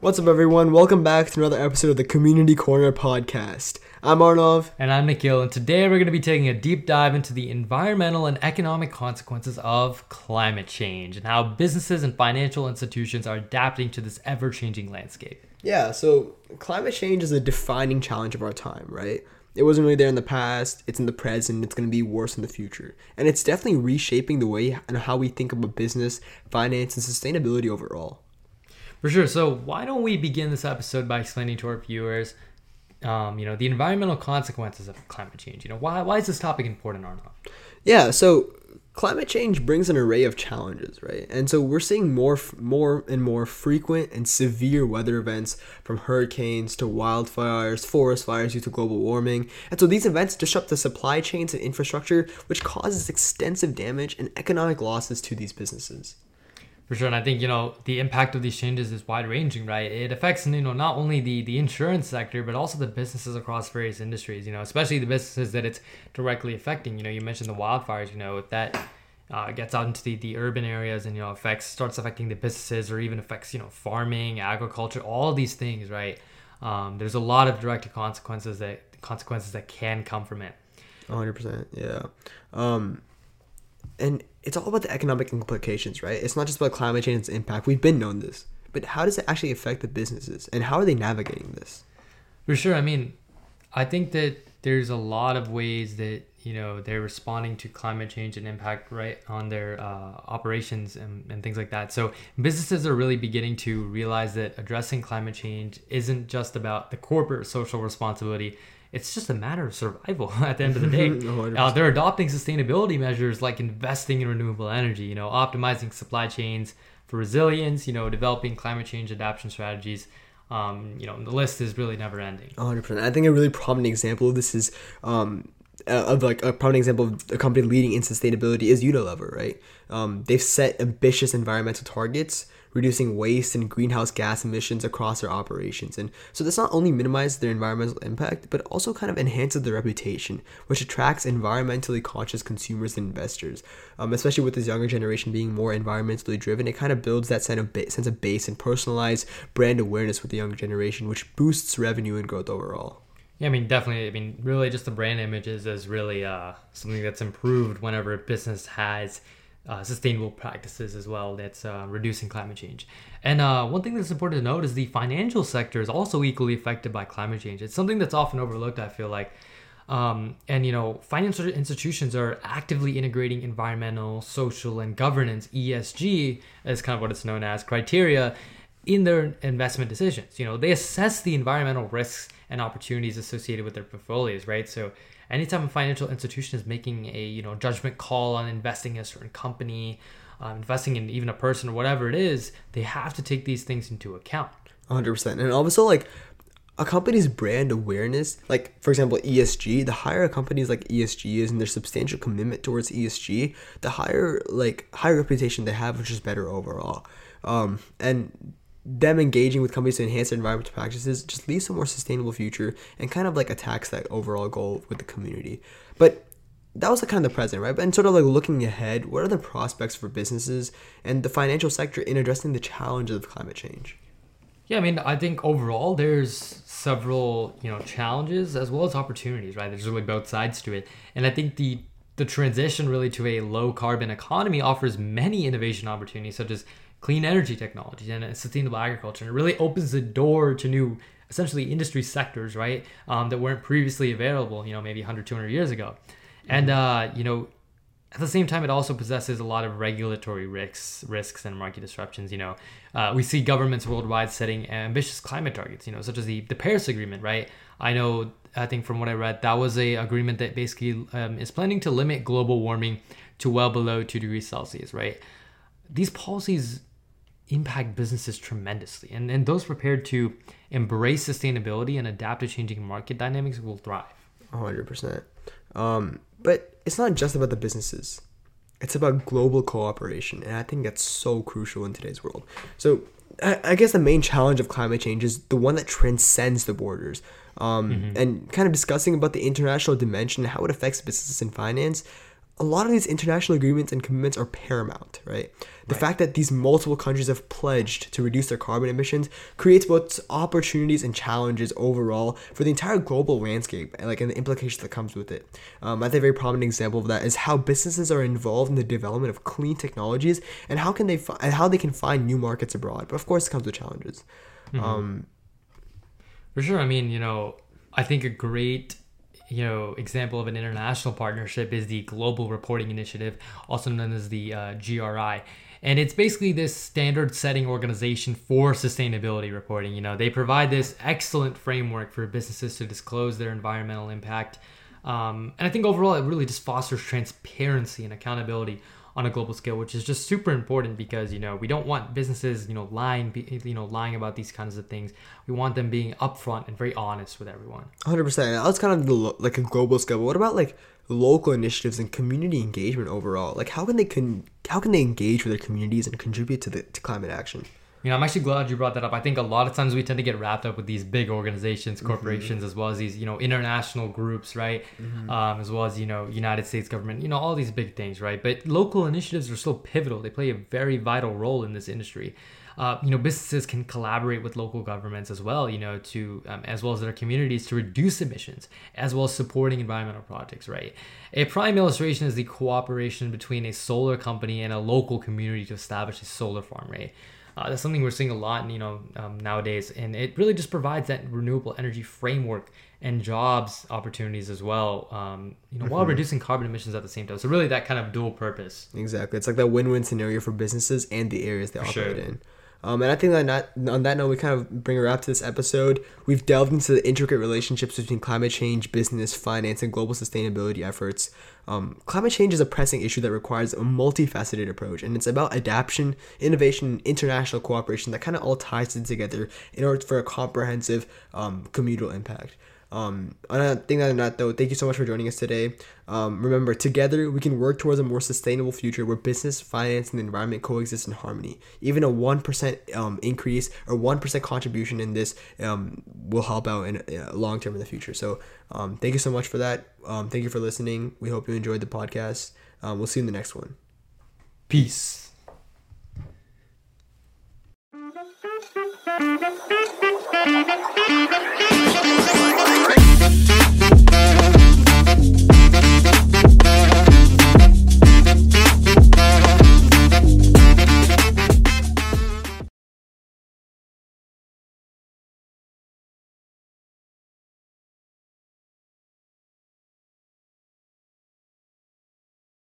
What's up, everyone? Welcome back to another episode of the Community Corner podcast. I'm Arnov. And I'm Nikhil, and today we're going to be taking a deep dive into the environmental and economic consequences of climate change and how businesses and financial institutions are adapting to this ever changing landscape. Yeah, so climate change is a defining challenge of our time, right? It wasn't really there in the past, it's in the present, it's going to be worse in the future. And it's definitely reshaping the way and how we think about business, finance, and sustainability overall. For sure. So, why don't we begin this episode by explaining to our viewers, um, you know, the environmental consequences of climate change? You know, why, why is this topic important, Arnov? Yeah, so climate change brings an array of challenges, right? And so we're seeing more, more and more frequent and severe weather events, from hurricanes to wildfires, forest fires due to global warming. And so these events disrupt the supply chains and infrastructure, which causes extensive damage and economic losses to these businesses. For sure, and I think you know the impact of these changes is wide ranging, right? It affects you know not only the the insurance sector but also the businesses across various industries. You know, especially the businesses that it's directly affecting. You know, you mentioned the wildfires. You know, if that uh, gets out into the, the urban areas and you know affects starts affecting the businesses or even affects you know farming, agriculture, all these things, right? Um, there's a lot of direct consequences that consequences that can come from it. 100%. Yeah. Um, and it's all about the economic implications, right? It's not just about climate change and its impact. We've been known this, but how does it actually affect the businesses, and how are they navigating this? For sure. I mean, I think that there's a lot of ways that you know they're responding to climate change and impact right on their uh, operations and, and things like that so businesses are really beginning to realize that addressing climate change isn't just about the corporate social responsibility it's just a matter of survival at the end of the day. uh, they're adopting sustainability measures like investing in renewable energy, you know, optimizing supply chains for resilience, you know, developing climate change adaptation strategies. Um, you know, the list is really never ending. 100%. I think a really prominent example of this is um, uh, of like a prominent example of a company leading in sustainability is Unilever, right? Um, they've set ambitious environmental targets, reducing waste and greenhouse gas emissions across their operations. And so this not only minimizes their environmental impact, but also kind of enhances their reputation, which attracts environmentally conscious consumers and investors. Um, especially with this younger generation being more environmentally driven, it kind of builds that sense of ba- sense of base and personalized brand awareness with the younger generation, which boosts revenue and growth overall. Yeah, I mean, definitely. I mean, really, just the brand images is really uh, something that's improved whenever a business has uh, sustainable practices as well that's uh, reducing climate change. And uh, one thing that's important to note is the financial sector is also equally affected by climate change. It's something that's often overlooked, I feel like. Um, and you know, financial institutions are actively integrating environmental, social, and governance (ESG) as kind of what it's known as criteria in their investment decisions. You know, they assess the environmental risks and opportunities associated with their portfolios, right? So anytime a financial institution is making a you know judgment call on investing in a certain company, um, investing in even a person or whatever it is, they have to take these things into account. 100%. And also like a company's brand awareness, like for example, ESG, the higher a company's like ESG is and their substantial commitment towards ESG, the higher like higher reputation they have, which is better overall. Um, and them engaging with companies to enhance their environmental practices just leads to a more sustainable future and kind of like attacks that overall goal with the community. But that was like kind of the present, right? But and sort of like looking ahead, what are the prospects for businesses and the financial sector in addressing the challenges of climate change? Yeah, I mean, I think overall there's several you know challenges as well as opportunities, right? There's really both sides to it, and I think the the transition really to a low carbon economy offers many innovation opportunities, such as clean energy technologies and sustainable agriculture. And it really opens the door to new, essentially, industry sectors, right, um, that weren't previously available, you know, maybe 100, 200 years ago. Mm-hmm. And, uh, you know, at the same time, it also possesses a lot of regulatory risks, risks and market disruptions. You know, uh, we see governments worldwide setting ambitious climate targets. You know, such as the the Paris Agreement, right? I know, I think from what I read, that was a agreement that basically um, is planning to limit global warming to well below two degrees Celsius, right? These policies impact businesses tremendously. And, and those prepared to embrace sustainability and adapt to changing market dynamics will thrive. 100%. Um, but it's not just about the businesses, it's about global cooperation. And I think that's so crucial in today's world. So, I, I guess the main challenge of climate change is the one that transcends the borders. Um, And kind of discussing about the international dimension and how it affects business and finance. A lot of these international agreements and commitments are paramount, right? The fact that these multiple countries have pledged to reduce their carbon emissions creates both opportunities and challenges overall for the entire global landscape, and like and the implications that comes with it. Um, I think a very prominent example of that is how businesses are involved in the development of clean technologies and how can they fi- and how they can find new markets abroad. But of course, it comes with challenges. Um, For sure. I mean, you know, I think a great, you know, example of an international partnership is the Global Reporting Initiative, also known as the uh, GRI. And it's basically this standard setting organization for sustainability reporting. You know, they provide this excellent framework for businesses to disclose their environmental impact. Um, and I think overall, it really just fosters transparency and accountability on a global scale, which is just super important because you know we don't want businesses you know lying you know lying about these kinds of things. We want them being upfront and very honest with everyone. Hundred percent. That's kind of the, like a global scale. But what about like local initiatives and community engagement overall? Like how can they con- how can they engage with their communities and contribute to the to climate action? You know, I'm actually glad you brought that up. I think a lot of times we tend to get wrapped up with these big organizations, corporations, as well as these, you know, international groups, right? Um, as well as, you know, United States government, you know, all these big things, right? But local initiatives are still pivotal. They play a very vital role in this industry. Uh, you know, businesses can collaborate with local governments as well, you know, to um, as well as their communities to reduce emissions, as well as supporting environmental projects, right? A prime illustration is the cooperation between a solar company and a local community to establish a solar farm, right? Uh, that's something we're seeing a lot, you know, um, nowadays, and it really just provides that renewable energy framework and jobs opportunities as well. Um, you know, while reducing carbon emissions at the same time. So really, that kind of dual purpose. Exactly. It's like that win-win scenario for businesses and the areas they sure. operate in. Um, and I think that not, on that note, we kind of bring a wrap to this episode. We've delved into the intricate relationships between climate change, business, finance, and global sustainability efforts. Um, climate change is a pressing issue that requires a multifaceted approach, and it's about adaptation, innovation, and international cooperation that kind of all ties in together in order for a comprehensive um, communal impact. Um, on a thing that not though, thank you so much for joining us today. Um, remember, together we can work towards a more sustainable future where business, finance, and the environment coexist in harmony. Even a one percent um, increase or one percent contribution in this um, will help out in uh, long term in the future. So, um, thank you so much for that. Um, thank you for listening. We hope you enjoyed the podcast. Um, we'll see you in the next one. Peace. Thank you.